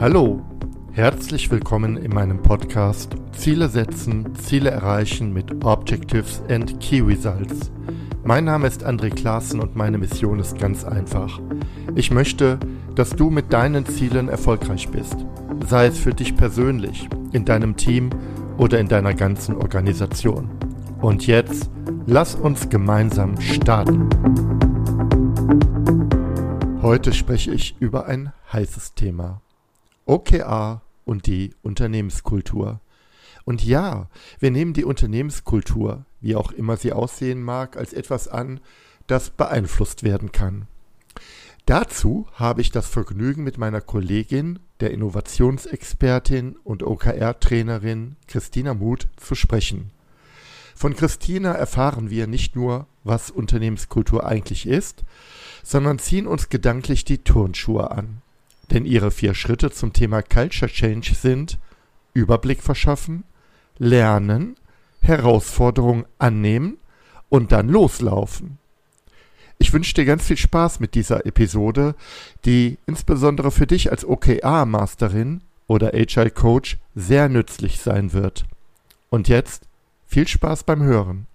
Hallo, herzlich willkommen in meinem Podcast Ziele setzen, Ziele erreichen mit Objectives and Key Results. Mein Name ist André Klaassen und meine Mission ist ganz einfach. Ich möchte, dass du mit deinen Zielen erfolgreich bist, sei es für dich persönlich, in deinem Team oder in deiner ganzen Organisation. Und jetzt, lass uns gemeinsam starten. Heute spreche ich über ein heißes Thema. OKR und die Unternehmenskultur. Und ja, wir nehmen die Unternehmenskultur, wie auch immer sie aussehen mag, als etwas an, das beeinflusst werden kann. Dazu habe ich das Vergnügen mit meiner Kollegin, der Innovationsexpertin und OKR-Trainerin Christina Muth zu sprechen. Von Christina erfahren wir nicht nur, was Unternehmenskultur eigentlich ist, sondern ziehen uns gedanklich die Turnschuhe an. Denn ihre vier Schritte zum Thema Culture Change sind Überblick verschaffen, lernen, Herausforderungen annehmen und dann loslaufen. Ich wünsche dir ganz viel Spaß mit dieser Episode, die insbesondere für dich als OKR-Masterin oder Agile Coach sehr nützlich sein wird. Und jetzt viel Spaß beim Hören.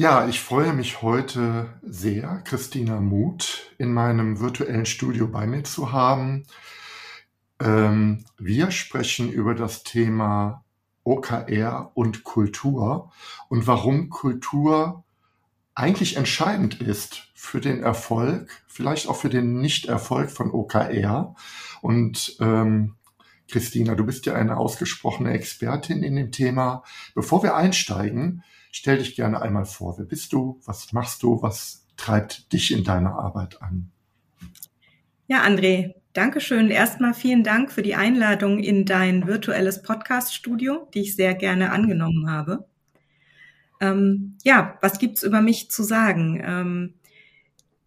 Ja, ich freue mich heute sehr, Christina Muth in meinem virtuellen Studio bei mir zu haben. Ähm, wir sprechen über das Thema OKR und Kultur und warum Kultur eigentlich entscheidend ist für den Erfolg, vielleicht auch für den Nichterfolg von OKR. Und ähm, Christina, du bist ja eine ausgesprochene Expertin in dem Thema. Bevor wir einsteigen, Stell dich gerne einmal vor. Wer bist du? Was machst du? Was treibt dich in deiner Arbeit an? Ja, André, danke schön. Erstmal vielen Dank für die Einladung in dein virtuelles Podcast-Studio, die ich sehr gerne angenommen habe. Ähm, ja, was gibt's über mich zu sagen? Ähm,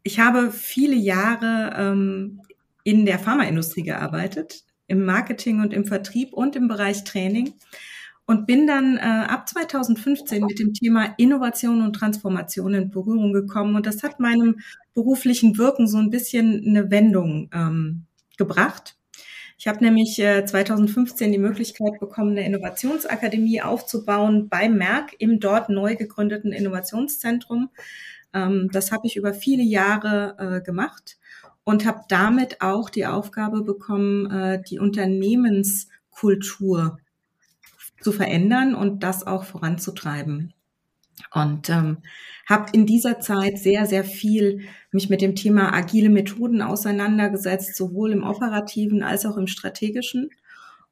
ich habe viele Jahre ähm, in der Pharmaindustrie gearbeitet, im Marketing und im Vertrieb und im Bereich Training und bin dann äh, ab 2015 mit dem Thema Innovation und Transformation in Berührung gekommen und das hat meinem beruflichen Wirken so ein bisschen eine Wendung ähm, gebracht. Ich habe nämlich äh, 2015 die Möglichkeit bekommen, eine Innovationsakademie aufzubauen bei Merck im dort neu gegründeten Innovationszentrum. Ähm, das habe ich über viele Jahre äh, gemacht und habe damit auch die Aufgabe bekommen, äh, die Unternehmenskultur zu verändern und das auch voranzutreiben. Und ähm, habe in dieser Zeit sehr, sehr viel mich mit dem Thema agile Methoden auseinandergesetzt, sowohl im operativen als auch im strategischen.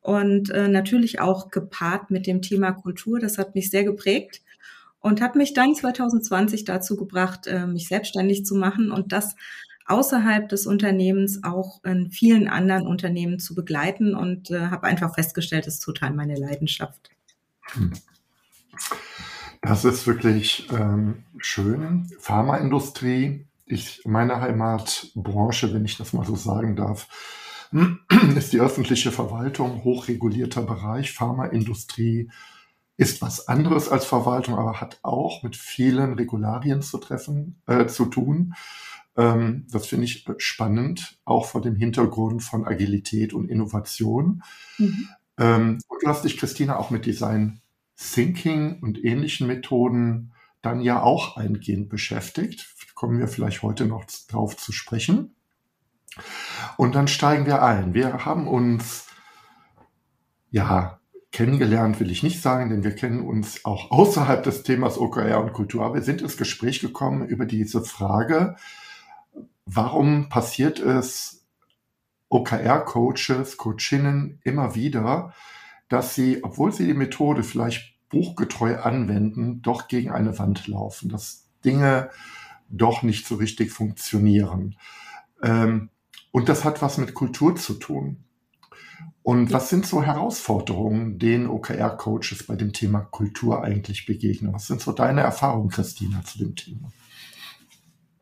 Und äh, natürlich auch gepaart mit dem Thema Kultur. Das hat mich sehr geprägt und hat mich dann 2020 dazu gebracht, äh, mich selbstständig zu machen und das außerhalb des Unternehmens auch in vielen anderen Unternehmen zu begleiten und äh, habe einfach festgestellt, das ist total meine Leidenschaft. Hm. Das ist wirklich ähm, schön. Pharmaindustrie, ich, meine Heimatbranche, wenn ich das mal so sagen darf, ist die öffentliche Verwaltung, hochregulierter Bereich. Pharmaindustrie ist was anderes als Verwaltung, aber hat auch mit vielen Regularien zu treffen, äh, zu tun. Ähm, das finde ich spannend, auch vor dem Hintergrund von Agilität und Innovation. Mhm. Ähm, und du hast dich, Christina, auch mit Design Thinking und ähnlichen Methoden dann ja auch eingehend beschäftigt. Kommen wir vielleicht heute noch drauf zu sprechen. Und dann steigen wir ein. Wir haben uns, ja, kennengelernt will ich nicht sagen, denn wir kennen uns auch außerhalb des Themas OKR und Kultur. Aber wir sind ins Gespräch gekommen über diese Frage, warum passiert es OKR-Coaches, Coachinnen immer wieder, dass sie, obwohl sie die Methode vielleicht buchgetreu anwenden, doch gegen eine Wand laufen, dass Dinge doch nicht so richtig funktionieren. Ähm, und das hat was mit Kultur zu tun. Und was sind so Herausforderungen, denen OKR-Coaches bei dem Thema Kultur eigentlich begegnen? Was sind so deine Erfahrungen, Christina, zu dem Thema?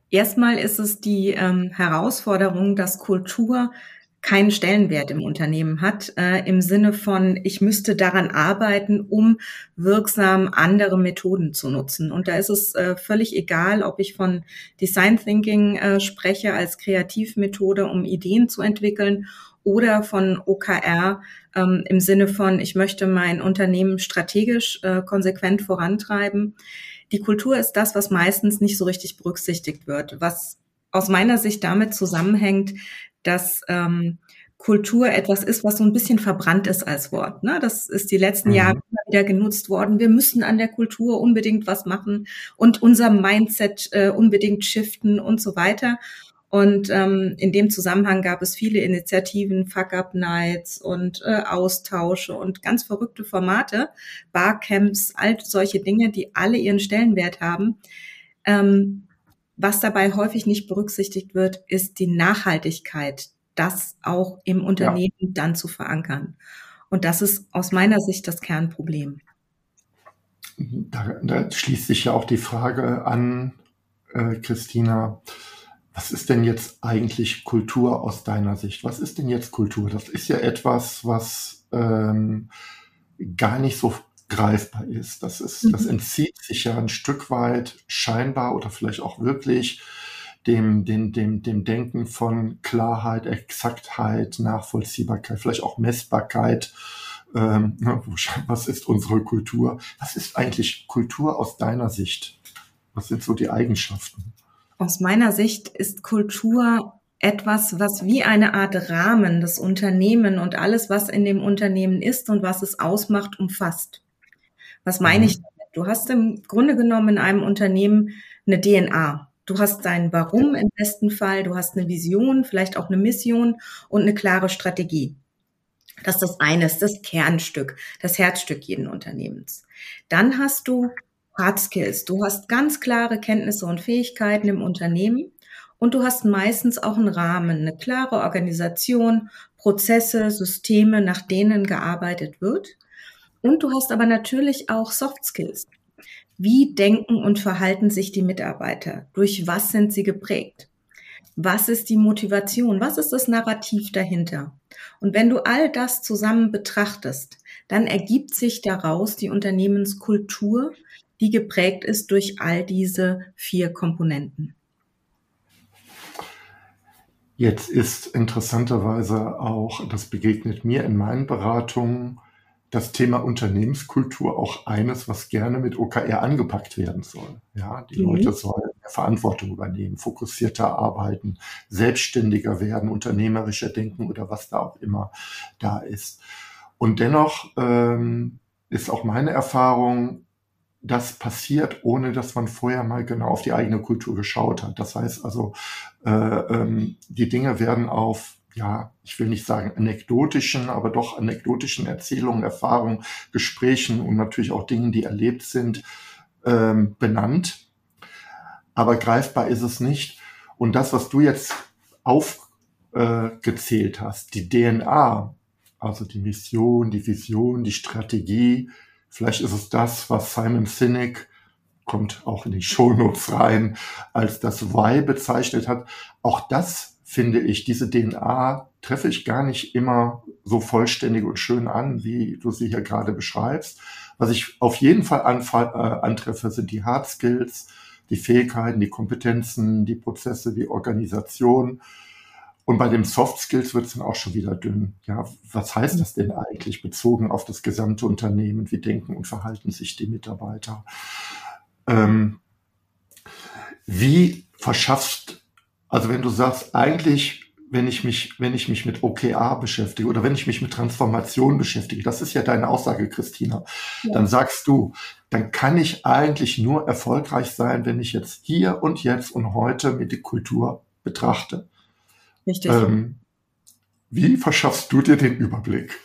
Erstmal ist es die ähm, Herausforderung, dass Kultur keinen Stellenwert im Unternehmen hat, äh, im Sinne von, ich müsste daran arbeiten, um wirksam andere Methoden zu nutzen. Und da ist es äh, völlig egal, ob ich von Design Thinking äh, spreche als Kreativmethode, um Ideen zu entwickeln, oder von OKR ähm, im Sinne von, ich möchte mein Unternehmen strategisch äh, konsequent vorantreiben. Die Kultur ist das, was meistens nicht so richtig berücksichtigt wird, was aus meiner Sicht damit zusammenhängt, dass ähm, Kultur etwas ist, was so ein bisschen verbrannt ist als Wort. Ne? Das ist die letzten mhm. Jahre immer wieder genutzt worden. Wir müssen an der Kultur unbedingt was machen und unser Mindset äh, unbedingt shiften und so weiter. Und ähm, in dem Zusammenhang gab es viele Initiativen, Fuck-Up-Nights und äh, Austausche und ganz verrückte Formate, Barcamps, all solche Dinge, die alle ihren Stellenwert haben. Ähm, was dabei häufig nicht berücksichtigt wird, ist die Nachhaltigkeit, das auch im Unternehmen ja. dann zu verankern. Und das ist aus meiner Sicht das Kernproblem. Da, da schließt sich ja auch die Frage an, äh, Christina, was ist denn jetzt eigentlich Kultur aus deiner Sicht? Was ist denn jetzt Kultur? Das ist ja etwas, was ähm, gar nicht so greifbar ist. Das ist, mhm. das entzieht sich ja ein Stück weit scheinbar oder vielleicht auch wirklich dem, dem, dem, dem Denken von Klarheit, Exaktheit, Nachvollziehbarkeit, vielleicht auch Messbarkeit. Ähm, was ist unsere Kultur? Was ist eigentlich Kultur aus deiner Sicht? Was sind so die Eigenschaften? Aus meiner Sicht ist Kultur etwas, was wie eine Art Rahmen das Unternehmen und alles, was in dem Unternehmen ist und was es ausmacht, umfasst. Was meine ich mhm. damit? Du hast im Grunde genommen in einem Unternehmen eine DNA. Du hast dein Warum im besten Fall, du hast eine Vision, vielleicht auch eine Mission und eine klare Strategie. Das ist das eine, ist das Kernstück, das Herzstück jeden Unternehmens. Dann hast du Hard Skills. Du hast ganz klare Kenntnisse und Fähigkeiten im Unternehmen und du hast meistens auch einen Rahmen, eine klare Organisation, Prozesse, Systeme, nach denen gearbeitet wird. Und du hast aber natürlich auch Soft Skills. Wie denken und verhalten sich die Mitarbeiter? Durch was sind sie geprägt? Was ist die Motivation? Was ist das Narrativ dahinter? Und wenn du all das zusammen betrachtest, dann ergibt sich daraus die Unternehmenskultur, die geprägt ist durch all diese vier Komponenten. Jetzt ist interessanterweise auch, das begegnet mir in meinen Beratungen, das Thema Unternehmenskultur auch eines, was gerne mit OKR angepackt werden soll. Ja, die mhm. Leute sollen Verantwortung übernehmen, fokussierter arbeiten, selbstständiger werden, unternehmerischer denken oder was da auch immer da ist. Und dennoch ähm, ist auch meine Erfahrung, das passiert, ohne dass man vorher mal genau auf die eigene Kultur geschaut hat. Das heißt also, äh, ähm, die Dinge werden auf ja, ich will nicht sagen anekdotischen, aber doch anekdotischen Erzählungen, Erfahrungen, Gesprächen und natürlich auch Dingen, die erlebt sind, ähm, benannt. Aber greifbar ist es nicht. Und das, was du jetzt aufgezählt äh, hast, die DNA, also die Mission, die Vision, die Strategie, vielleicht ist es das, was Simon Sinek kommt auch in die Shownotes rein, als das Why bezeichnet hat. Auch das finde ich, diese DNA treffe ich gar nicht immer so vollständig und schön an, wie du sie hier gerade beschreibst. Was ich auf jeden Fall äh, antreffe, sind die Hard Skills, die Fähigkeiten, die Kompetenzen, die Prozesse, die Organisation. Und bei den Soft Skills wird es dann auch schon wieder dünn. Ja, was heißt das denn eigentlich bezogen auf das gesamte Unternehmen? Wie denken und verhalten sich die Mitarbeiter? Ähm, wie verschaffst also wenn du sagst, eigentlich, wenn ich mich, wenn ich mich mit OKR beschäftige oder wenn ich mich mit Transformation beschäftige, das ist ja deine Aussage, Christina, ja. dann sagst du, dann kann ich eigentlich nur erfolgreich sein, wenn ich jetzt hier und jetzt und heute mir die Kultur betrachte. Richtig. Ähm, wie verschaffst du dir den Überblick?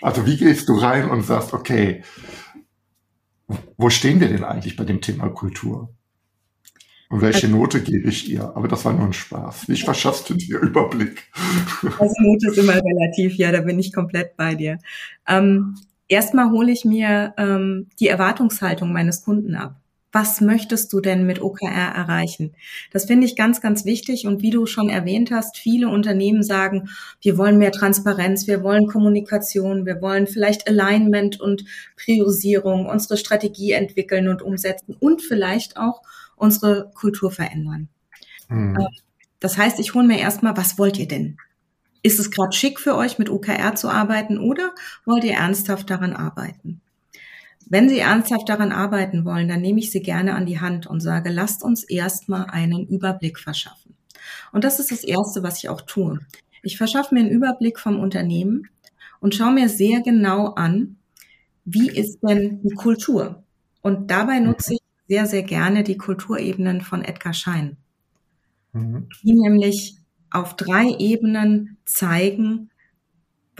Also wie gehst du rein und sagst, okay, wo stehen wir denn eigentlich bei dem Thema Kultur? Und welche also, Note gebe ich ihr? Aber das war nur ein Spaß. Wie verschaffst du dir Überblick? Also Note ist immer relativ, ja, da bin ich komplett bei dir. Ähm, erstmal hole ich mir ähm, die Erwartungshaltung meines Kunden ab. Was möchtest du denn mit OKR erreichen? Das finde ich ganz, ganz wichtig. Und wie du schon erwähnt hast, viele Unternehmen sagen, wir wollen mehr Transparenz, wir wollen Kommunikation, wir wollen vielleicht Alignment und Priorisierung, unsere Strategie entwickeln und umsetzen und vielleicht auch unsere Kultur verändern. Hm. Äh, das heißt, ich hole mir erstmal, was wollt ihr denn? Ist es gerade schick für euch, mit OKR zu arbeiten oder wollt ihr ernsthaft daran arbeiten? Wenn Sie ernsthaft daran arbeiten wollen, dann nehme ich Sie gerne an die Hand und sage, lasst uns erstmal einen Überblick verschaffen. Und das ist das Erste, was ich auch tue. Ich verschaffe mir einen Überblick vom Unternehmen und schaue mir sehr genau an, wie ist denn die Kultur? Und dabei nutze ich sehr, sehr gerne die Kulturebenen von Edgar Schein, mhm. die nämlich auf drei Ebenen zeigen,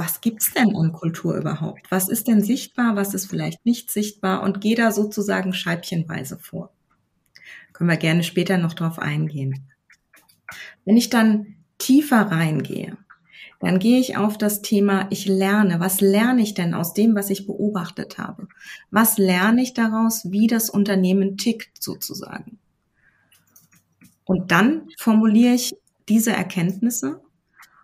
was gibt's denn an Kultur überhaupt? Was ist denn sichtbar, was ist vielleicht nicht sichtbar und gehe da sozusagen scheibchenweise vor. Können wir gerne später noch drauf eingehen. Wenn ich dann tiefer reingehe, dann gehe ich auf das Thema, ich lerne. Was lerne ich denn aus dem, was ich beobachtet habe? Was lerne ich daraus, wie das Unternehmen tickt sozusagen? Und dann formuliere ich diese Erkenntnisse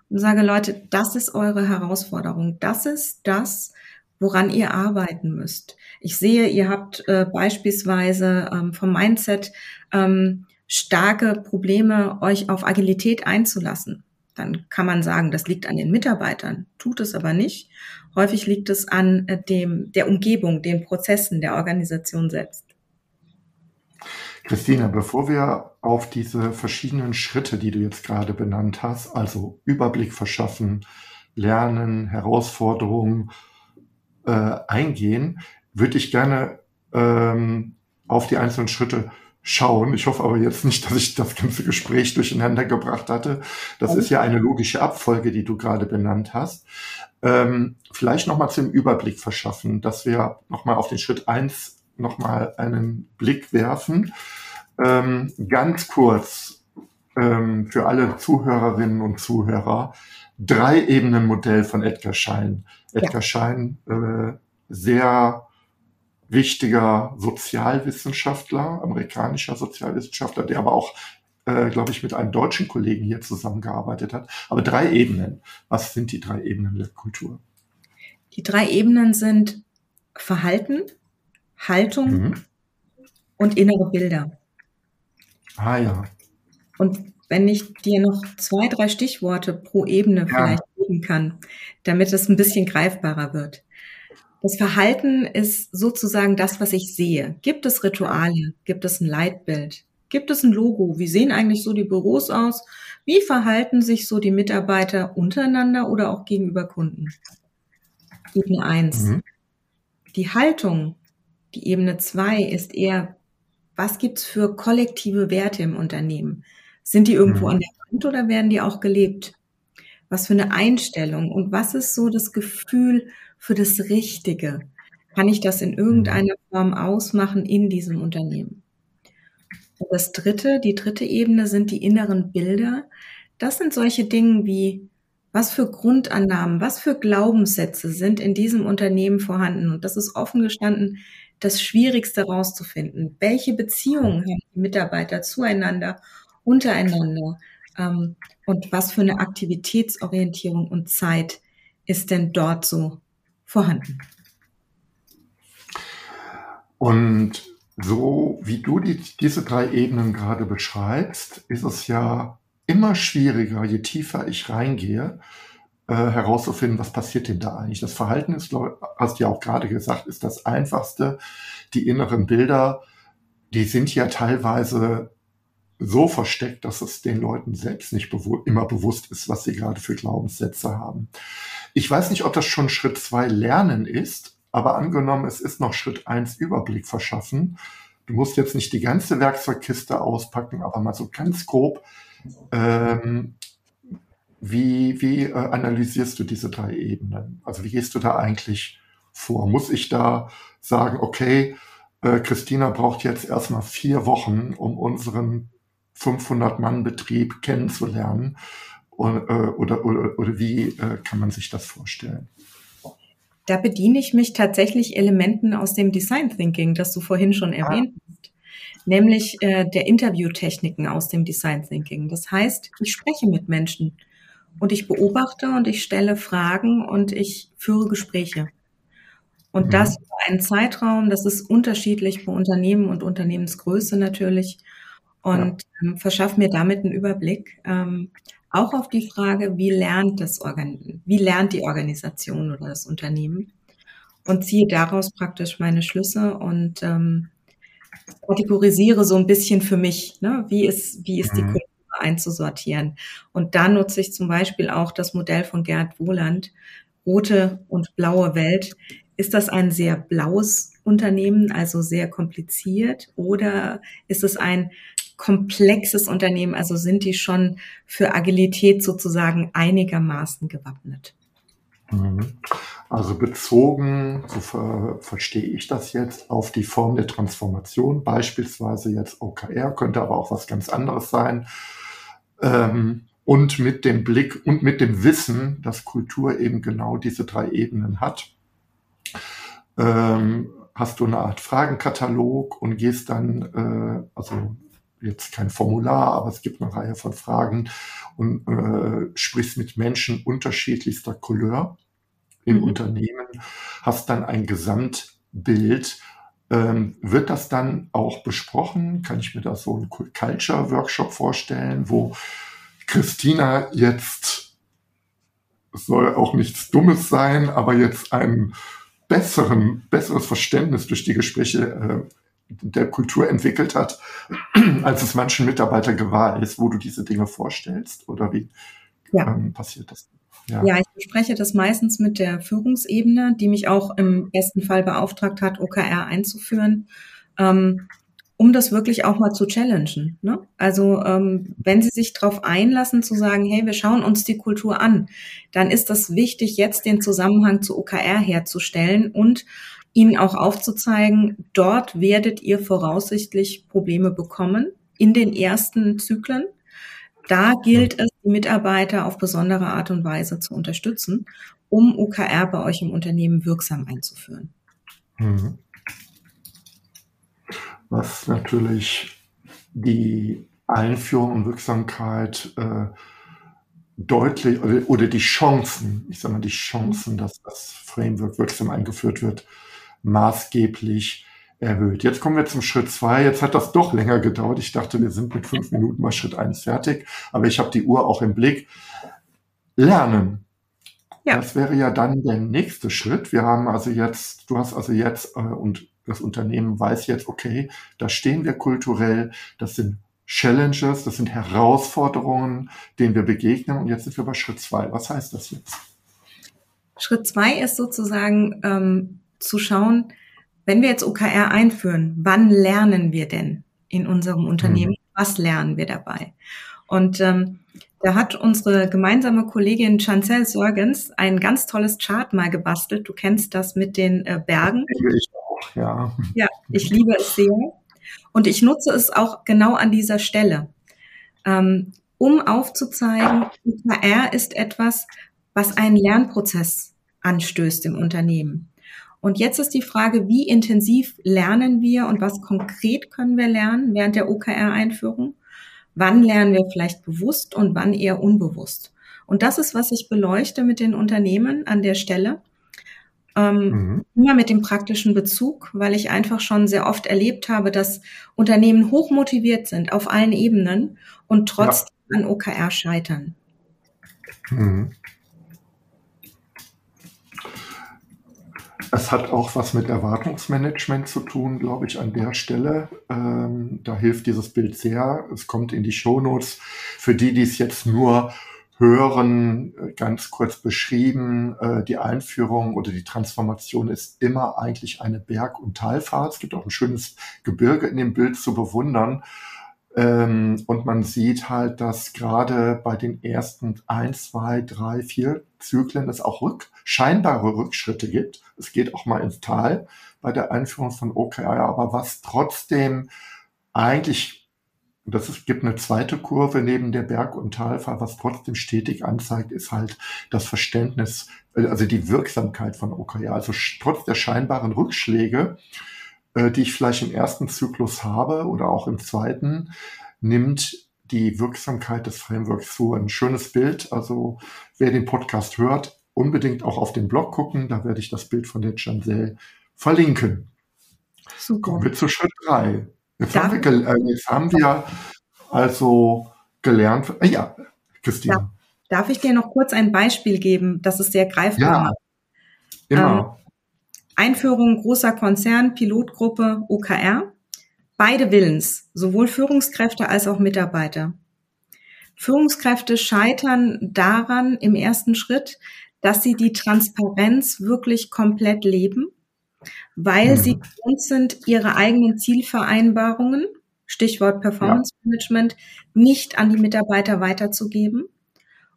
und sage, Leute, das ist eure Herausforderung. Das ist das, woran ihr arbeiten müsst. Ich sehe, ihr habt äh, beispielsweise ähm, vom Mindset ähm, starke Probleme, euch auf Agilität einzulassen. Dann kann man sagen, das liegt an den Mitarbeitern, tut es aber nicht. Häufig liegt es an äh, dem, der Umgebung, den Prozessen der Organisation selbst. Christina, bevor wir auf diese verschiedenen Schritte, die du jetzt gerade benannt hast, also Überblick verschaffen, Lernen, Herausforderungen äh, eingehen, würde ich gerne ähm, auf die einzelnen Schritte schauen. Ich hoffe aber jetzt nicht, dass ich das ganze Gespräch durcheinander gebracht hatte. Das ist ja eine logische Abfolge, die du gerade benannt hast. Ähm, vielleicht nochmal zum Überblick verschaffen, dass wir nochmal auf den Schritt eins nochmal einen Blick werfen. Ähm, ganz kurz ähm, für alle Zuhörerinnen und Zuhörer. Drei Ebenen Modell von Edgar Schein. Edgar ja. Schein, äh, sehr wichtiger Sozialwissenschaftler, amerikanischer Sozialwissenschaftler, der aber auch, äh, glaube ich, mit einem deutschen Kollegen hier zusammengearbeitet hat. Aber drei Ebenen. Was sind die drei Ebenen der Kultur? Die drei Ebenen sind Verhalten, Haltung mhm. und innere Bilder. Ah ja. Und wenn ich dir noch zwei, drei Stichworte pro Ebene ja. vielleicht geben kann, damit es ein bisschen greifbarer wird. Das Verhalten ist sozusagen das, was ich sehe. Gibt es Rituale? Gibt es ein Leitbild? Gibt es ein Logo? Wie sehen eigentlich so die Büros aus? Wie verhalten sich so die Mitarbeiter untereinander oder auch gegenüber Kunden? Ebene eins. Mhm. Die Haltung die Ebene zwei ist eher, was gibt's für kollektive Werte im Unternehmen? Sind die irgendwo mhm. an der Wand oder werden die auch gelebt? Was für eine Einstellung und was ist so das Gefühl für das Richtige? Kann ich das in irgendeiner mhm. Form ausmachen in diesem Unternehmen? Und das dritte, die dritte Ebene sind die inneren Bilder. Das sind solche Dinge wie, was für Grundannahmen, was für Glaubenssätze sind in diesem Unternehmen vorhanden? Und das ist offen gestanden das Schwierigste rauszufinden. Welche Beziehungen haben die Mitarbeiter zueinander, untereinander? Ähm, und was für eine Aktivitätsorientierung und Zeit ist denn dort so vorhanden? Und so wie du die, diese drei Ebenen gerade beschreibst, ist es ja immer schwieriger, je tiefer ich reingehe, äh, herauszufinden, was passiert denn da eigentlich. Das Verhalten ist, hast du ja auch gerade gesagt, ist das einfachste. Die inneren Bilder, die sind ja teilweise so versteckt, dass es den Leuten selbst nicht bewu immer bewusst ist, was sie gerade für Glaubenssätze haben. Ich weiß nicht, ob das schon Schritt zwei Lernen ist, aber angenommen, es ist noch Schritt eins Überblick verschaffen. Du musst jetzt nicht die ganze Werkzeugkiste auspacken, aber mal so ganz grob ähm, wie, wie äh, analysierst du diese drei Ebenen? Also wie gehst du da eigentlich vor? Muss ich da sagen, okay, äh, Christina braucht jetzt erstmal vier Wochen, um unseren 500-Mann-Betrieb kennenzulernen? Und, äh, oder, oder, oder wie äh, kann man sich das vorstellen? Da bediene ich mich tatsächlich Elementen aus dem Design Thinking, das du vorhin schon ah. erwähnt hast. nämlich äh, der Interviewtechniken aus dem Design Thinking. Das heißt, ich spreche mit Menschen und ich beobachte und ich stelle Fragen und ich führe Gespräche. Und mhm. das über einen Zeitraum, das ist unterschiedlich pro Unternehmen und Unternehmensgröße natürlich und ja. ähm, verschafft mir damit einen Überblick. Ähm, auch auf die Frage, wie lernt das Organ wie lernt die Organisation oder das Unternehmen und ziehe daraus praktisch meine Schlüsse und ähm, kategorisiere so ein bisschen für mich, ne? wie ist, wie ist die mhm. Einzusortieren. Und da nutze ich zum Beispiel auch das Modell von Gerd Wohland, rote und blaue Welt. Ist das ein sehr blaues Unternehmen, also sehr kompliziert, oder ist es ein komplexes Unternehmen, also sind die schon für Agilität sozusagen einigermaßen gewappnet? Mhm. Also bezogen, so ver verstehe ich das jetzt, auf die Form der Transformation, beispielsweise jetzt OKR, könnte aber auch was ganz anderes sein. Ähm, und mit dem Blick und mit dem Wissen, dass Kultur eben genau diese drei Ebenen hat, ähm, hast du eine Art Fragenkatalog und gehst dann, äh, also jetzt kein Formular, aber es gibt eine Reihe von Fragen und äh, sprichst mit Menschen unterschiedlichster Couleur im mhm. Unternehmen, hast dann ein Gesamtbild. Ähm, wird das dann auch besprochen? Kann ich mir da so einen Culture Workshop vorstellen, wo Christina jetzt soll auch nichts Dummes sein, aber jetzt ein besseren, besseres Verständnis durch die Gespräche äh, der Kultur entwickelt hat, als es manchen Mitarbeiter gewahr ist, wo du diese Dinge vorstellst? Oder wie ja. ähm, passiert das? Ja. ja, ich bespreche das meistens mit der Führungsebene, die mich auch im besten Fall beauftragt hat, OKR einzuführen, ähm, um das wirklich auch mal zu challengen. Ne? Also ähm, wenn Sie sich darauf einlassen zu sagen, hey, wir schauen uns die Kultur an, dann ist das wichtig, jetzt den Zusammenhang zu OKR herzustellen und Ihnen auch aufzuzeigen, dort werdet ihr voraussichtlich Probleme bekommen in den ersten Zyklen. Da gilt es, die Mitarbeiter auf besondere Art und Weise zu unterstützen, um OKR bei euch im Unternehmen wirksam einzuführen. Mhm. Was natürlich die Einführung und Wirksamkeit äh, deutlich oder, oder, die Chancen, ich sage mal die Chancen, dass das Framework wirksam eingeführt wird, maßgeblich erhöht. Jetzt kommen wir zum Schritt zwei. Jetzt hat das doch länger gedauert. Ich dachte, wir sind mit fünf Minuten mal Schritt eins fertig, aber ich habe die Uhr auch im Blick. Lernen. Ja. Das wäre ja dann der nächste Schritt. Wir haben also jetzt, du hast also jetzt äh, und das Unternehmen weiß jetzt, okay, da stehen wir kulturell, das sind Challenges, das sind Herausforderungen, denen wir begegnen und jetzt sind wir bei Schritt zwei. Was heißt das jetzt? Schritt zwei ist sozusagen ähm, zu schauen, wenn wir jetzt OKR einführen, wann lernen wir denn in unserem Unternehmen? Mhm. Was lernen wir dabei? Und ähm, da hat unsere gemeinsame Kollegin Chancel Sorgens ein ganz tolles Chart mal gebastelt. Du kennst das mit den äh, Bergen. Ich auch, ja. Ja, ich liebe es sehr. Und ich nutze es auch genau an dieser Stelle, ähm, um aufzuzeigen, OKR ist etwas, was einen Lernprozess anstößt im Unternehmen. Und jetzt ist die Frage, wie intensiv lernen wir und was konkret können wir lernen während der OKR-Einführung? Wann lernen wir vielleicht bewusst und wann eher unbewusst? Und das ist, was ich beleuchte mit den Unternehmen an der Stelle. Ähm, mhm. Immer mit dem praktischen Bezug, weil ich einfach schon sehr oft erlebt habe, dass Unternehmen hochmotiviert sind auf allen Ebenen und trotzdem ja. an OKR scheitern. Mhm. Es hat auch was mit Erwartungsmanagement zu tun, glaube ich, an der Stelle. Ähm, da hilft dieses Bild sehr. Es kommt in die Shownotes. Für die, die es jetzt nur hören, ganz kurz beschrieben, äh, die Einführung oder die Transformation ist immer eigentlich eine Berg- und Talfahrt. Es gibt auch ein schönes Gebirge in dem Bild zu bewundern. Ähm, und man sieht halt, dass gerade bei den ersten ein, zwei, drei, vier Zyklen es auch rück, scheinbare Rückschritte gibt. Es geht auch mal ins Tal bei der Einführung von OKR, aber was trotzdem eigentlich, das ist, gibt eine zweite Kurve neben der Berg- und Talfahrt, was trotzdem stetig anzeigt, ist halt das Verständnis, also die Wirksamkeit von OKR. Also trotz der scheinbaren Rückschläge äh, die ich vielleicht im ersten Zyklus habe oder auch im zweiten, nimmt die Wirksamkeit des Frameworks zu. Ein schönes Bild. Also wer den Podcast hört, unbedingt auch auf den Blog gucken. Da werde ich das Bild von der Chancel verlinken. Super. Kommen wir zu Schritt drei. Jetzt, haben wir, äh, jetzt haben wir also gelernt. Äh, ja, Christina. Darf, darf, ich dir noch kurz ein Beispiel geben? Das ist sehr greifbar. Ja, immer. Ähm, Einführung großer Konzern, Pilotgruppe, OKR. Beide Willens, sowohl Führungskräfte als auch Mitarbeiter. Führungskräfte scheitern daran im ersten Schritt, dass sie die Transparenz wirklich komplett leben, weil mhm. sie gewohnt sind, ihre eigenen Zielvereinbarungen, Stichwort Performance. Management, nicht an die Mitarbeiter weiterzugeben.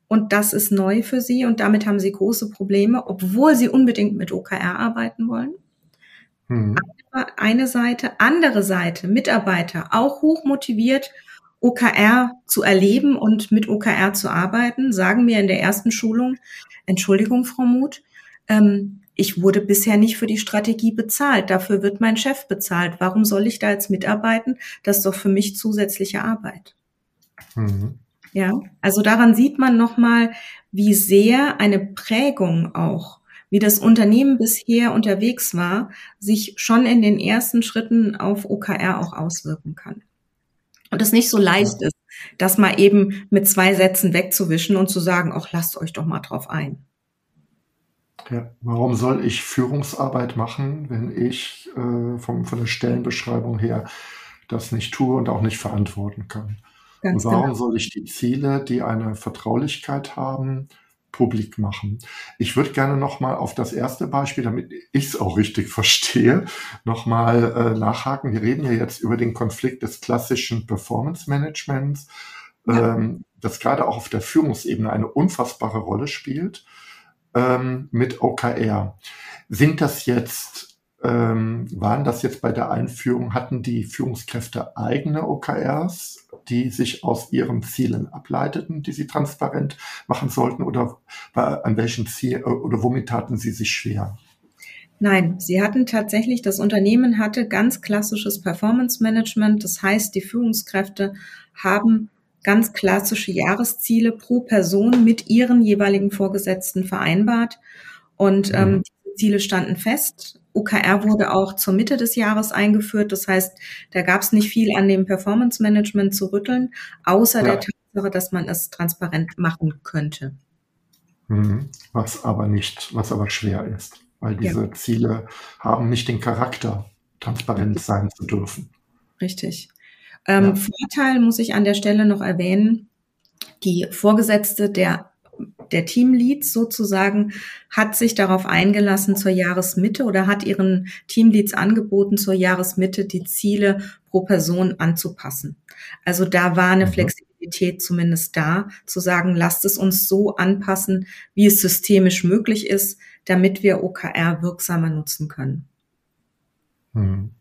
Und das ist neu für sie und damit haben sie große Probleme, obwohl sie unbedingt mit OKR arbeiten wollen. Mhm. Eine Seite, andere Seite, Mitarbeiter, auch hoch motiviert, OKR zu erleben und mit OKR zu arbeiten, sagen mir in der ersten Schulung, Entschuldigung, Frau Muth, ähm, ich wurde bisher nicht für die Strategie bezahlt. Dafür wird mein Chef bezahlt. Warum soll ich da jetzt mitarbeiten? Das ist doch für mich zusätzliche Arbeit. Mhm. Ja, also daran sieht man nochmal, wie sehr eine Prägung auch, wie das Unternehmen bisher unterwegs war, sich schon in den ersten Schritten auf OKR auch auswirken kann. Und es nicht so leicht ist, das mal eben mit zwei Sätzen wegzuwischen und zu sagen, ach, lasst euch doch mal drauf ein. Ja, warum soll ich Führungsarbeit machen, wenn ich äh, vom, von der Stellenbeschreibung her das nicht tue und auch nicht verantworten kann? Ganz und warum genau. soll ich die Ziele, die eine Vertraulichkeit haben, publik machen? Ich würde gerne nochmal auf das erste Beispiel, damit ich es auch richtig verstehe, nochmal äh, nachhaken. Wir reden ja jetzt über den Konflikt des klassischen Performance Managements, ja. ähm, das gerade auch auf der Führungsebene eine unfassbare Rolle spielt ähm, mit OKR. Sind das jetzt ähm, waren das jetzt bei der Einführung, hatten die Führungskräfte eigene OKRs, die sich aus ihren Zielen ableiteten, die sie transparent machen sollten oder an welchen Ziel oder womit taten sie sich schwer? Nein, sie hatten tatsächlich, das Unternehmen hatte ganz klassisches Performance Management. Das heißt, die Führungskräfte haben ganz klassische Jahresziele pro Person mit ihren jeweiligen Vorgesetzten vereinbart. Und ähm, mhm. diese Ziele standen fest. OKR wurde auch zur Mitte des Jahres eingeführt. Das heißt, da gab es nicht viel an dem Performance Management zu rütteln, außer ja. der Tatsache, dass man es transparent machen könnte. Mhm. Was aber nicht, was aber schwer ist, weil diese ja. Ziele haben nicht den Charakter, transparent sein zu dürfen. Richtig. Ähm, ja. Vorteil muss ich an der Stelle noch erwähnen. Die Vorgesetzte der der Teamleads sozusagen hat sich darauf eingelassen zur Jahresmitte oder hat ihren Teamleads angeboten, zur Jahresmitte die Ziele pro Person anzupassen. Also da war eine mhm. Flexibilität zumindest da, zu sagen, lasst es uns so anpassen, wie es systemisch möglich ist, damit wir OKR wirksamer nutzen können. Mhm.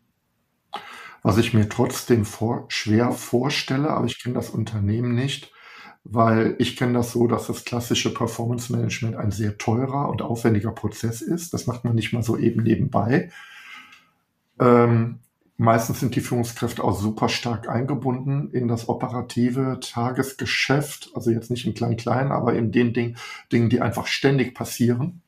Was ich mir trotzdem vor, schwer vorstelle, aber ich kenne das Unternehmen nicht, weil ich kenne das so, dass das klassische Performance Management ein sehr teurer und aufwendiger Prozess ist. Das macht man nicht mal so eben nebenbei. Ähm, meistens sind die Führungskräfte auch super stark eingebunden in das operative Tagesgeschäft, also jetzt nicht im Klein-Klein, aber in den Ding, Dingen, die einfach ständig passieren.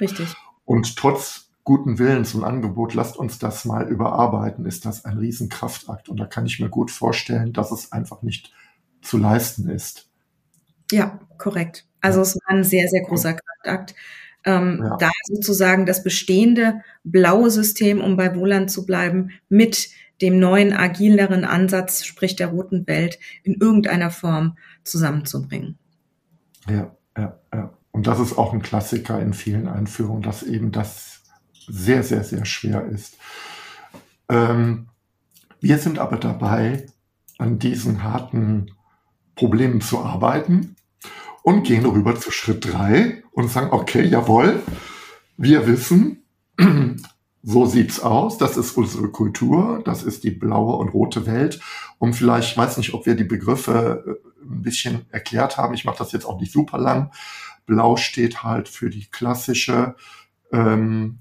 Richtig. Und trotz guten Willens und Angebot, lasst uns das mal überarbeiten, ist das ein Riesenkraftakt. Und da kann ich mir gut vorstellen, dass es einfach nicht zu leisten ist. Ja, korrekt. Also es war ein sehr, sehr großer Kraftakt. Ähm, ja. Da sozusagen das bestehende blaue System, um bei Wohland zu bleiben, mit dem neuen, agileren Ansatz, sprich der roten Welt, in irgendeiner Form zusammenzubringen. Ja, ja, ja. Und das ist auch ein Klassiker in vielen Einführungen, dass eben das sehr, sehr, sehr schwer ist. Ähm, wir sind aber dabei, an diesen harten Problemen zu arbeiten und gehen rüber zu Schritt drei und sagen, okay, jawohl, wir wissen, so sieht's aus, das ist unsere Kultur, das ist die blaue und rote Welt. Und vielleicht, ich weiß nicht, ob wir die Begriffe äh, ein bisschen erklärt haben, ich mache das jetzt auch nicht super lang. Blau steht halt für die klassische, ähm,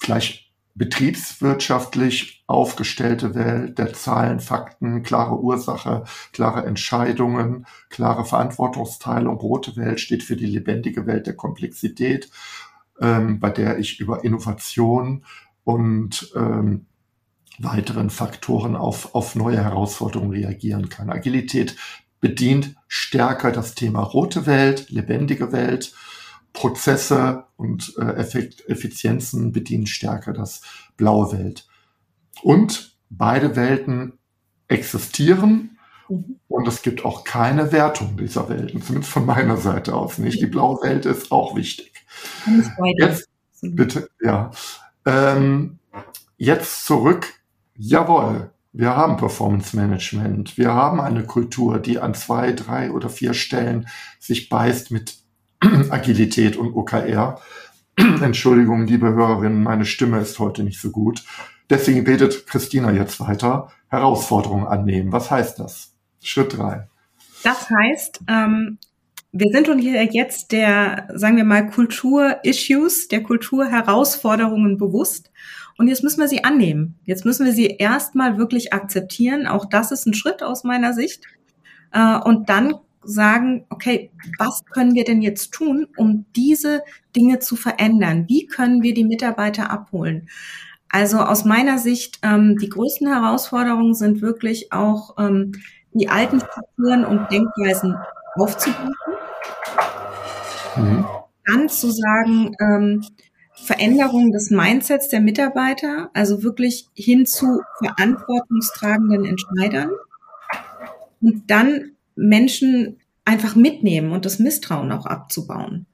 vielleicht betriebswirtschaftlich aufgestellte Welt der Zahlen, Fakten, klare Ursache, klare Entscheidungen, klare Verantwortungsteilung. Rote Welt steht für die lebendige Welt der Komplexität, ähm, bei der ich über Innovation und ähm, weiteren Faktoren auf, auf neue Herausforderungen reagieren kann. Agilität bedient stärker das Thema rote Welt, lebendige Welt, Prozesse und äh, Effizienzen bedienen stärker das blaue Welt. Und beide Welten existieren mhm. und es gibt auch keine Wertung dieser Welten, zumindest von meiner Seite aus nicht. Die blaue Welt ist auch wichtig. Jetzt bitte, ja. Ähm, jetzt zurück. Jawohl, wir haben Performance Management. Wir haben eine Kultur, die an zwei, drei oder vier Stellen sich beißt mit Agilität und OKR. Entschuldigung, liebe Hörerinnen, meine Stimme ist heute nicht so gut. Deswegen betet Christina jetzt weiter. Herausforderungen annehmen. Was heißt das? Schritt drei. Das heißt, ähm, wir sind uns hier jetzt der, sagen wir mal, Kultur-Issues, der Kulturherausforderungen bewusst. Und jetzt müssen wir sie annehmen. Jetzt müssen wir sie erstmal wirklich akzeptieren. Auch das ist ein Schritt aus meiner Sicht. Äh, und dann sagen, okay, was können wir denn jetzt tun, um diese Dinge zu verändern? Wie können wir die Mitarbeiter abholen? Also aus meiner Sicht, ähm, die größten Herausforderungen sind wirklich auch ähm, die alten Strukturen und Denkweisen aufzubauen. Mhm. Dann zu sagen, ähm, Veränderung des Mindsets der Mitarbeiter, also wirklich hin zu verantwortungstragenden Entscheidern. Und dann Menschen einfach mitnehmen und das Misstrauen auch abzubauen.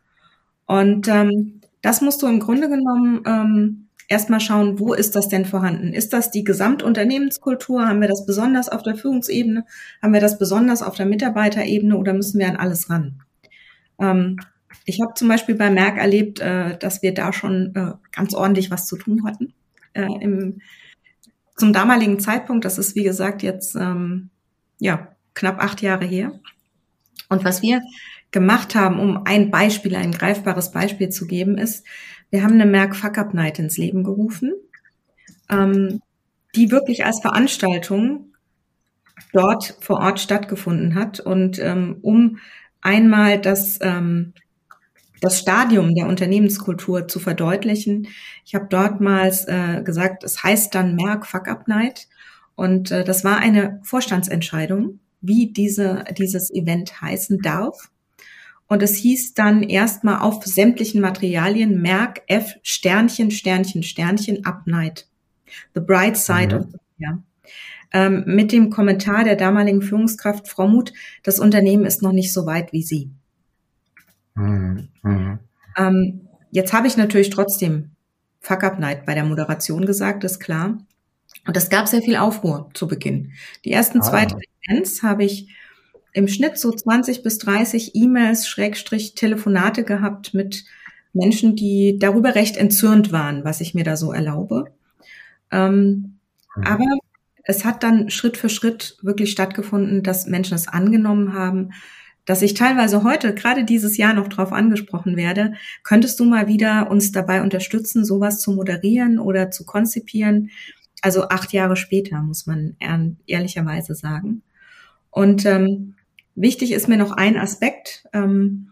Und ähm, das musst du im Grunde genommen ähm, erstmal schauen, wo ist das denn vorhanden? Ist das die Gesamtunternehmenskultur? Haben wir das besonders auf der Führungsebene? Haben wir das besonders auf der Mitarbeiterebene oder müssen wir an alles ran? Ähm, ich habe zum Beispiel bei Merck erlebt, äh, dass wir da schon äh, ganz ordentlich was zu tun hatten. Äh, im, zum damaligen Zeitpunkt, das ist wie gesagt jetzt ähm, ja knapp acht Jahre her. Und was wir gemacht haben, um ein Beispiel, ein greifbares Beispiel zu geben, ist, wir haben eine Merck Fuck Up Night ins Leben gerufen, ähm, die wirklich als Veranstaltung dort vor Ort stattgefunden hat und ähm, um einmal das ähm, das Stadium der Unternehmenskultur zu verdeutlichen. Ich habe dortmals äh, gesagt, es heißt dann Merck Fuck Up Night und äh, das war eine Vorstandsentscheidung wie diese, dieses Event heißen darf. Und es hieß dann erstmal auf sämtlichen Materialien Merk F Sternchen, Sternchen, Sternchen, Up Night. The Bright Side mhm. of the Year. Ähm, mit dem Kommentar der damaligen Führungskraft Frau Muth, das Unternehmen ist noch nicht so weit wie Sie. Mhm. Mhm. Ähm, jetzt habe ich natürlich trotzdem Fuck Up Night bei der Moderation gesagt, ist klar. Und es gab sehr viel Aufruhr zu Beginn. Die ersten ah. zwei, drei Events habe ich im Schnitt so 20 bis 30 E-Mails, Schrägstrich, Telefonate gehabt mit Menschen, die darüber recht entzürnt waren, was ich mir da so erlaube. Ähm, mhm. Aber es hat dann Schritt für Schritt wirklich stattgefunden, dass Menschen es angenommen haben, dass ich teilweise heute, gerade dieses Jahr noch drauf angesprochen werde, könntest du mal wieder uns dabei unterstützen, sowas zu moderieren oder zu konzipieren? Also acht Jahre später, muss man ehrlicherweise sagen. Und ähm, wichtig ist mir noch ein Aspekt, ähm,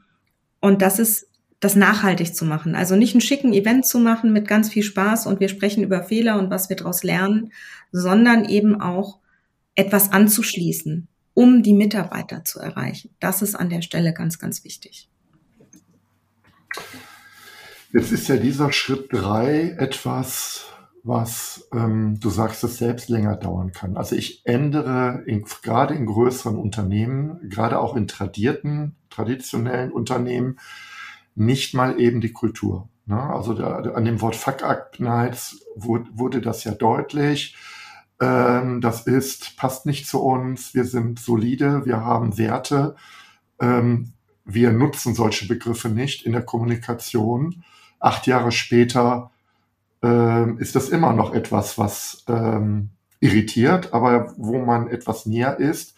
und das ist, das nachhaltig zu machen. Also nicht einen schicken Event zu machen mit ganz viel Spaß und wir sprechen über Fehler und was wir daraus lernen, sondern eben auch etwas anzuschließen, um die Mitarbeiter zu erreichen. Das ist an der Stelle ganz, ganz wichtig. Jetzt ist ja dieser Schritt drei etwas, was, ähm, du sagst es selbst, länger dauern kann. Also ich ändere in, gerade in größeren Unternehmen, gerade auch in tradierten, traditionellen Unternehmen, nicht mal eben die Kultur. Ne? Also da, an dem Wort Fuck Up Nights wurde, wurde das ja deutlich. Ähm, das ist, passt nicht zu uns, wir sind solide, wir haben Werte. Ähm, wir nutzen solche Begriffe nicht in der Kommunikation. Acht Jahre später ähm, ist das immer noch etwas, was ähm, irritiert, aber wo man etwas näher ist.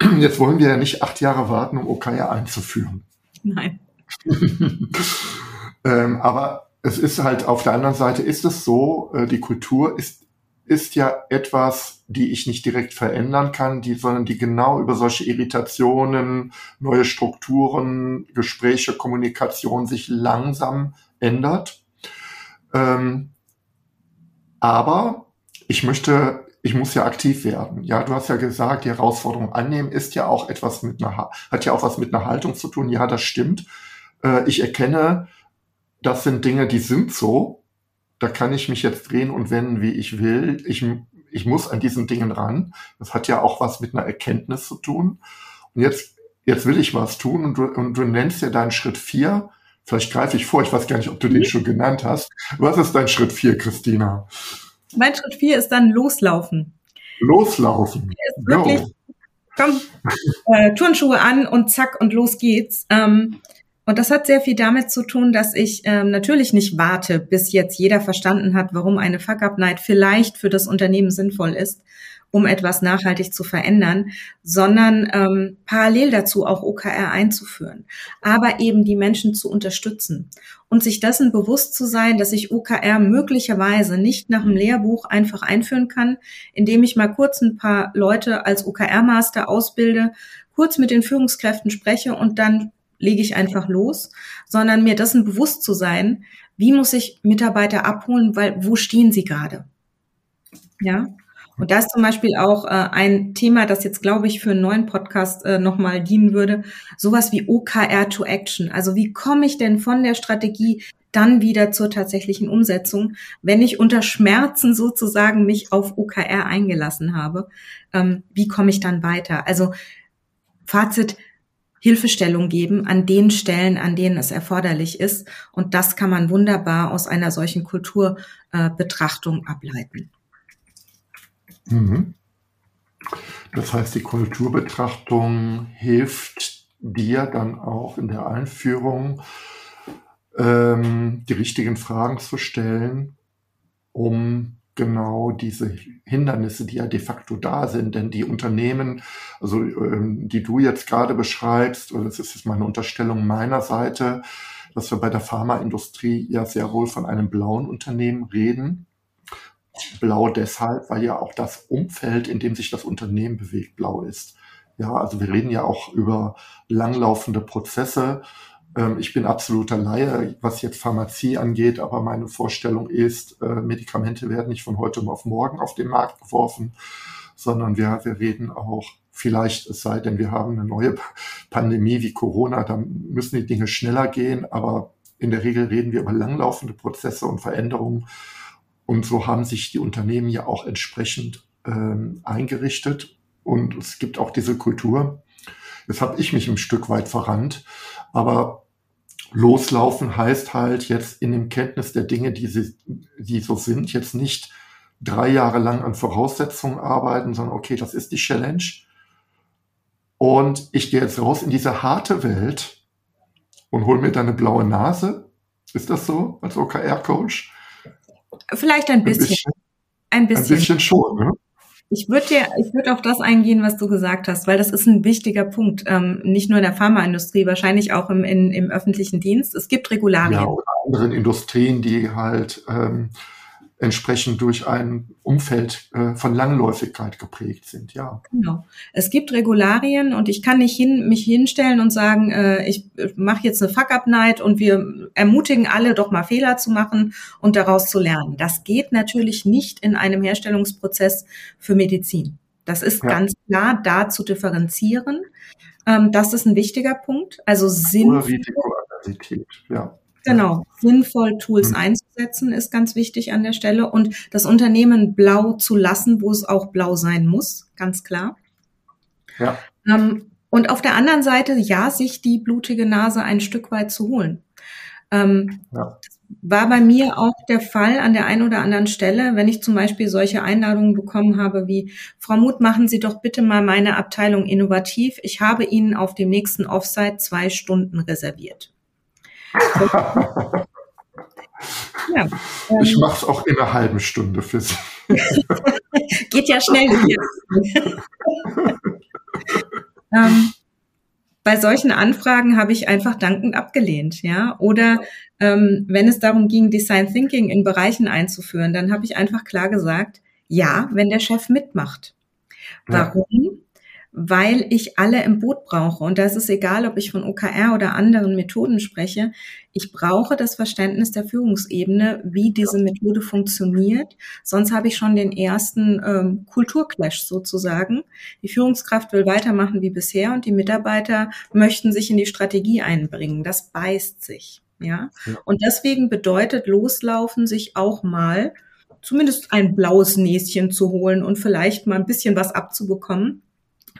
Jetzt wollen wir ja nicht acht Jahre warten, um OKR einzuführen. Nein. ähm, aber es ist halt auf der anderen Seite ist es so, äh, die Kultur ist ist ja etwas, die ich nicht direkt verändern kann, die, sondern die genau über solche Irritationen, neue Strukturen, Gespräche, Kommunikation sich langsam ändert. Ähm, aber ich möchte, ich muss ja aktiv werden. Ja, du hast ja gesagt, die Herausforderung annehmen ist ja auch etwas mit einer, hat ja auch was mit einer Haltung zu tun. Ja, das stimmt. Äh, ich erkenne, das sind Dinge, die sind so da kann ich mich jetzt drehen und wenden, wie ich will. Ich, ich muss an diesen Dingen ran. Das hat ja auch was mit einer Erkenntnis zu tun. Und jetzt, jetzt will ich was tun und du, und du nennst ja deinen Schritt vier. Vielleicht greife ich vor, ich weiß gar nicht, ob du den mhm. schon genannt hast. Was ist dein Schritt vier, Christina? Mein Schritt vier ist dann loslaufen. Loslaufen. Ist wirklich, komm, äh, Turnschuhe an und zack und los geht's. Ähm, und das hat sehr viel damit zu tun, dass ich ähm, natürlich nicht warte, bis jetzt jeder verstanden hat, warum eine Fuck-Up-Night vielleicht für das Unternehmen sinnvoll ist, um etwas nachhaltig zu verändern, sondern ähm, parallel dazu auch OKR einzuführen, aber eben die Menschen zu unterstützen und sich dessen bewusst zu sein, dass ich OKR möglicherweise nicht nach dem Lehrbuch einfach einführen kann, indem ich mal kurz ein paar Leute als OKR-Master ausbilde, kurz mit den Führungskräften spreche und dann lege ich einfach los, sondern mir dessen bewusst zu sein, wie muss ich Mitarbeiter abholen, weil wo stehen sie gerade? Ja. Und da ist zum Beispiel auch äh, ein Thema, das jetzt, glaube ich, für einen neuen Podcast äh, nochmal dienen würde, sowas wie OKR to Action. Also wie komme ich denn von der Strategie dann wieder zur tatsächlichen Umsetzung, wenn ich unter Schmerzen sozusagen mich auf OKR eingelassen habe? Ähm, wie komme ich dann weiter? Also Fazit, Hilfestellung geben an den Stellen, an denen es erforderlich ist. Und das kann man wunderbar aus einer solchen Kulturbetrachtung äh, ableiten. Mhm. Das heißt, die Kulturbetrachtung hilft dir dann auch in der Einführung, ähm, die richtigen Fragen zu stellen, um genau diese Hindernisse, die ja de facto da sind. Denn die Unternehmen, also ähm, die du jetzt gerade beschreibst, oder das ist jetzt meine Unterstellung meiner Seite, dass wir bei der Pharmaindustrie ja sehr wohl von einem blauen Unternehmen reden. Blau deshalb, weil ja auch das Umfeld, in dem sich das Unternehmen bewegt, blau ist. Ja, also wir reden ja auch über langlaufende Prozesse, ähm, ich bin absoluter Laie, was jetzt Pharmazie angeht, aber meine Vorstellung ist, äh, Medikamente werden nicht von heute auf morgen auf den Markt geworfen, sondern wir, wir reden auch vielleicht, es sei denn, wir haben eine neue Pandemie wie Corona, dann müssen die Dinge schneller gehen, aber in der Regel reden wir über langlaufende Prozesse und Veränderungen. Und so haben sich die Unternehmen ja auch entsprechend ähm, eingerichtet. Und es gibt auch diese Kultur. Jetzt habe ich mich ein Stück weit verrannt. Aber loslaufen heißt halt jetzt in dem Kenntnis der Dinge, die, sie, die so sind, jetzt nicht drei Jahre lang an Voraussetzungen arbeiten, sondern okay, das ist die Challenge. Und ich gehe jetzt raus in diese harte Welt und hole mir dann eine blaue Nase. Ist das so als OKR-Coach? Vielleicht ein bisschen. Ein bisschen, ein bisschen. Ein bisschen schon, ne? Ich würde dir, ich würde auf das eingehen, was du gesagt hast, weil das ist ein wichtiger Punkt. Ähm, nicht nur in der Pharmaindustrie, wahrscheinlich auch im, in, im öffentlichen Dienst. Es gibt Regularien. Ja, oder anderen Industrien, die halt ähm, entsprechend durch ein Umfeld äh, von Langläufigkeit geprägt sind, ja. Genau. Es gibt Regularien und ich kann nicht hin, mich hinstellen und sagen, äh, ich mache jetzt eine Fuck-Up-Night und wir ermutigen alle doch mal Fehler zu machen und daraus zu lernen. Das geht natürlich nicht in einem Herstellungsprozess für Medizin. Das ist ja. ganz klar da zu differenzieren. Ähm, das ist ein wichtiger Punkt. Also Sinn. Risikoaversität, ja. Genau, sinnvoll Tools mhm. einzusetzen ist ganz wichtig an der Stelle und das Unternehmen blau zu lassen, wo es auch blau sein muss, ganz klar. Ja. Ähm, und auf der anderen Seite, ja, sich die blutige Nase ein Stück weit zu holen. Ähm, ja. War bei mir auch der Fall an der einen oder anderen Stelle, wenn ich zum Beispiel solche Einladungen bekommen habe wie, Frau Muth, machen Sie doch bitte mal meine Abteilung innovativ. Ich habe Ihnen auf dem nächsten Offsite zwei Stunden reserviert ja, ähm, ich mache es auch in einer halben Stunde für Sie. Geht ja schnell ähm, bei solchen Anfragen habe ich einfach dankend abgelehnt, ja. Oder ähm, wenn es darum ging, Design Thinking in Bereichen einzuführen, dann habe ich einfach klar gesagt, ja, wenn der Chef mitmacht. Warum? Ja weil ich alle im Boot brauche. Und da ist egal, ob ich von OKR oder anderen Methoden spreche. Ich brauche das Verständnis der Führungsebene, wie diese Methode funktioniert. Sonst habe ich schon den ersten ähm, Kulturclash sozusagen. Die Führungskraft will weitermachen wie bisher und die Mitarbeiter möchten sich in die Strategie einbringen. Das beißt sich. Ja. Und deswegen bedeutet Loslaufen sich auch mal zumindest ein blaues Näschen zu holen und vielleicht mal ein bisschen was abzubekommen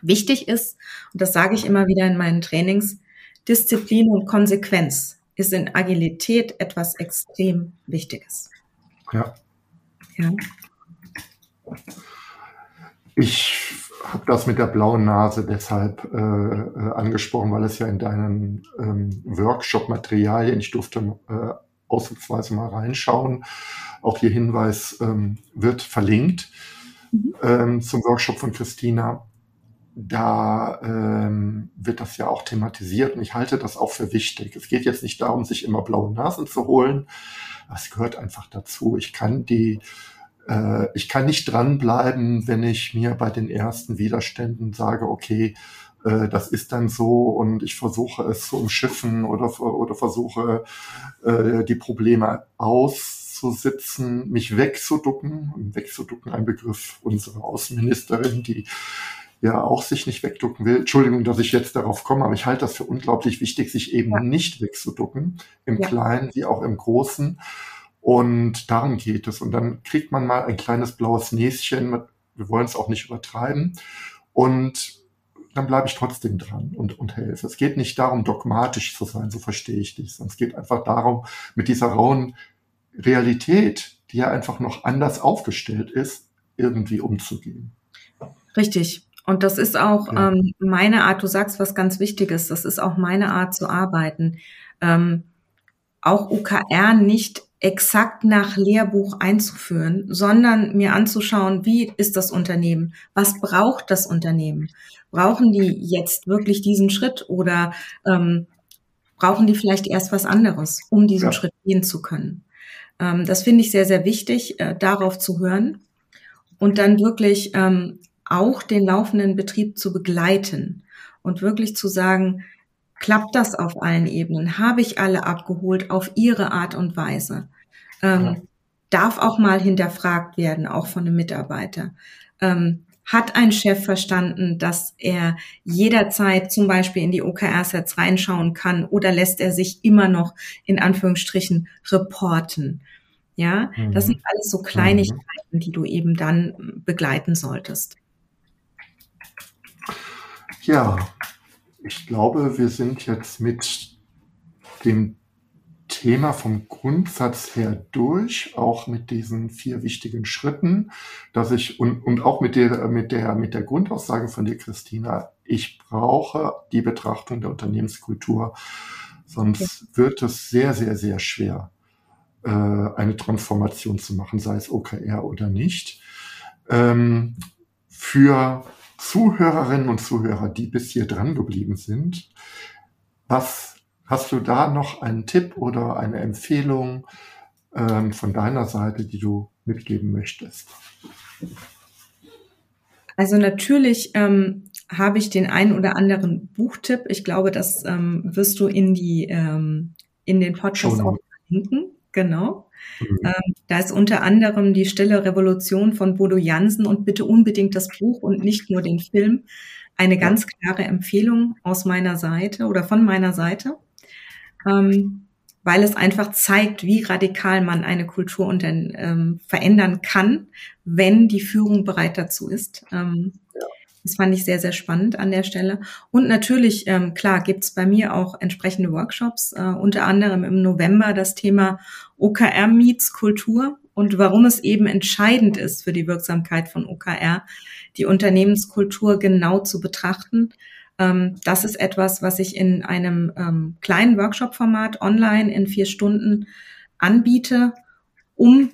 Wichtig ist, und das sage ich immer wieder in meinen Trainings, Disziplin und Konsequenz ist in Agilität etwas extrem Wichtiges. Ja. ja. Ich habe das mit der blauen Nase deshalb äh, äh, angesprochen, weil es ja in deinen ähm, Workshop-Materialien, ich durfte äh, ausnahmsweise mal reinschauen, auch hier Hinweis ähm, wird verlinkt mhm. ähm, zum Workshop von Christina da ähm, wird das ja auch thematisiert und ich halte das auch für wichtig. Es geht jetzt nicht darum, sich immer blaue Nasen zu holen. Es gehört einfach dazu. Ich kann die, äh, ich kann nicht dranbleiben, wenn ich mir bei den ersten Widerständen sage, okay, äh, das ist dann so und ich versuche es zu umschiffen oder, oder versuche äh, die Probleme auszusitzen, mich wegzuducken. Wegzuducken ein Begriff unserer Außenministerin, die ja auch sich nicht wegducken will. Entschuldigung, dass ich jetzt darauf komme, aber ich halte das für unglaublich wichtig, sich eben ja. nicht wegzuducken, im ja. Kleinen wie auch im Großen. Und darum geht es. Und dann kriegt man mal ein kleines blaues Näschen. Wir wollen es auch nicht übertreiben. Und dann bleibe ich trotzdem dran und, und helfe. Es geht nicht darum, dogmatisch zu sein, so verstehe ich dich, sondern es geht einfach darum, mit dieser rauen Realität, die ja einfach noch anders aufgestellt ist, irgendwie umzugehen. Richtig. Und das ist auch ja. ähm, meine Art, du sagst was ganz Wichtiges, das ist auch meine Art zu arbeiten. Ähm, auch OKR nicht exakt nach Lehrbuch einzuführen, sondern mir anzuschauen, wie ist das Unternehmen? Was braucht das Unternehmen? Brauchen die jetzt wirklich diesen Schritt oder ähm, brauchen die vielleicht erst was anderes, um diesen ja. Schritt gehen zu können? Ähm, das finde ich sehr, sehr wichtig, äh, darauf zu hören und dann wirklich ähm, auch den laufenden Betrieb zu begleiten und wirklich zu sagen, klappt das auf allen Ebenen? Habe ich alle abgeholt auf ihre Art und Weise? Ähm, ja. Darf auch mal hinterfragt werden, auch von einem Mitarbeiter. Ähm, hat ein Chef verstanden, dass er jederzeit zum Beispiel in die OKR-Sets reinschauen kann oder lässt er sich immer noch in Anführungsstrichen reporten? Ja, mhm. das sind alles so Kleinigkeiten, mhm. die du eben dann begleiten solltest. Ja, ich glaube, wir sind jetzt mit dem Thema vom Grundsatz her durch, auch mit diesen vier wichtigen Schritten, dass ich und, und auch mit der, mit der, mit der Grundaussage von dir, Christina, ich brauche die Betrachtung der Unternehmenskultur, sonst wird es sehr, sehr, sehr schwer, äh, eine Transformation zu machen, sei es OKR oder nicht. Ähm, für Zuhörerinnen und Zuhörer, die bis hier dran geblieben sind, was hast du da noch einen Tipp oder eine Empfehlung ähm, von deiner Seite, die du mitgeben möchtest? Also natürlich ähm, habe ich den einen oder anderen Buchtipp. Ich glaube, das ähm, wirst du in die ähm, in den Podcast auch verlinken. Genau. Mhm. Ähm, da ist unter anderem die Stille Revolution von Bodo Jansen und bitte unbedingt das Buch und nicht nur den Film. Eine ganz klare Empfehlung aus meiner Seite oder von meiner Seite, ähm, weil es einfach zeigt, wie radikal man eine Kultur ähm, verändern kann, wenn die Führung bereit dazu ist. Ähm, das fand ich sehr, sehr spannend an der Stelle. Und natürlich, ähm, klar, gibt's bei mir auch entsprechende Workshops, äh, unter anderem im November das Thema OKR meets Kultur und warum es eben entscheidend ist für die Wirksamkeit von OKR, die Unternehmenskultur genau zu betrachten. Ähm, das ist etwas, was ich in einem ähm, kleinen Workshop-Format online in vier Stunden anbiete, um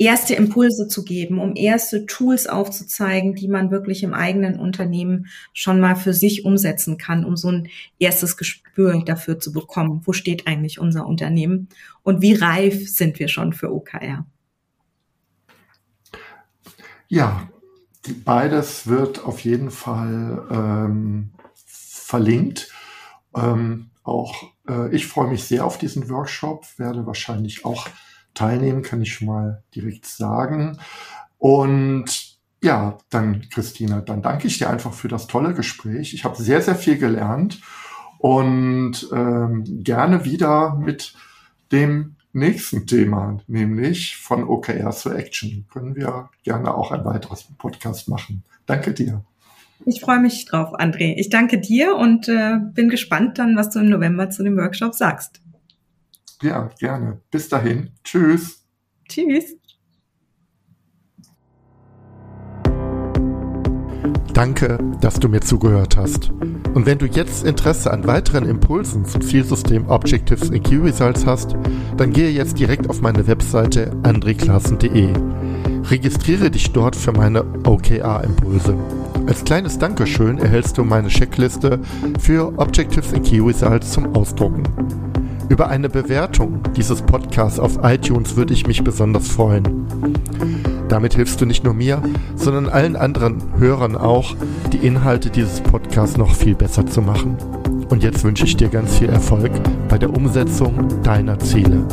erste Impulse zu geben, um erste Tools aufzuzeigen, die man wirklich im eigenen Unternehmen schon mal für sich umsetzen kann, um so ein erstes Gespür dafür zu bekommen, wo steht eigentlich unser Unternehmen und wie reif sind wir schon für OKR. Ja, beides wird auf jeden Fall ähm, verlinkt. Ähm, auch äh, ich freue mich sehr auf diesen Workshop, werde wahrscheinlich auch teilnehmen, kann ich schon mal direkt sagen. Und ja, dann Christina, dann danke ich dir einfach für das tolle Gespräch. Ich habe sehr, sehr viel gelernt und ähm, gerne wieder mit dem nächsten Thema, nämlich von OKR zu Action. Können wir gerne auch ein weiteres Podcast machen. Danke dir. Ich freue mich drauf, André. Ich danke dir und äh, bin gespannt dann, was du im November zu dem Workshop sagst. Ja, gerne. Bis dahin. Tschüss. Tschüss. Danke, dass du mir zugehört hast. Und wenn du jetzt Interesse an weiteren Impulsen zum Zielsystem Objectives in Key Results hast, dann gehe jetzt direkt auf meine Webseite andreklassen.de. Registriere dich dort für meine OKR-Impulse. Als kleines Dankeschön erhältst du meine Checkliste für Objectives in Key Results zum Ausdrucken. Über eine Bewertung dieses Podcasts auf iTunes würde ich mich besonders freuen. Damit hilfst du nicht nur mir, sondern allen anderen Hörern auch, die Inhalte dieses Podcasts noch viel besser zu machen. Und jetzt wünsche ich dir ganz viel Erfolg bei der Umsetzung deiner Ziele.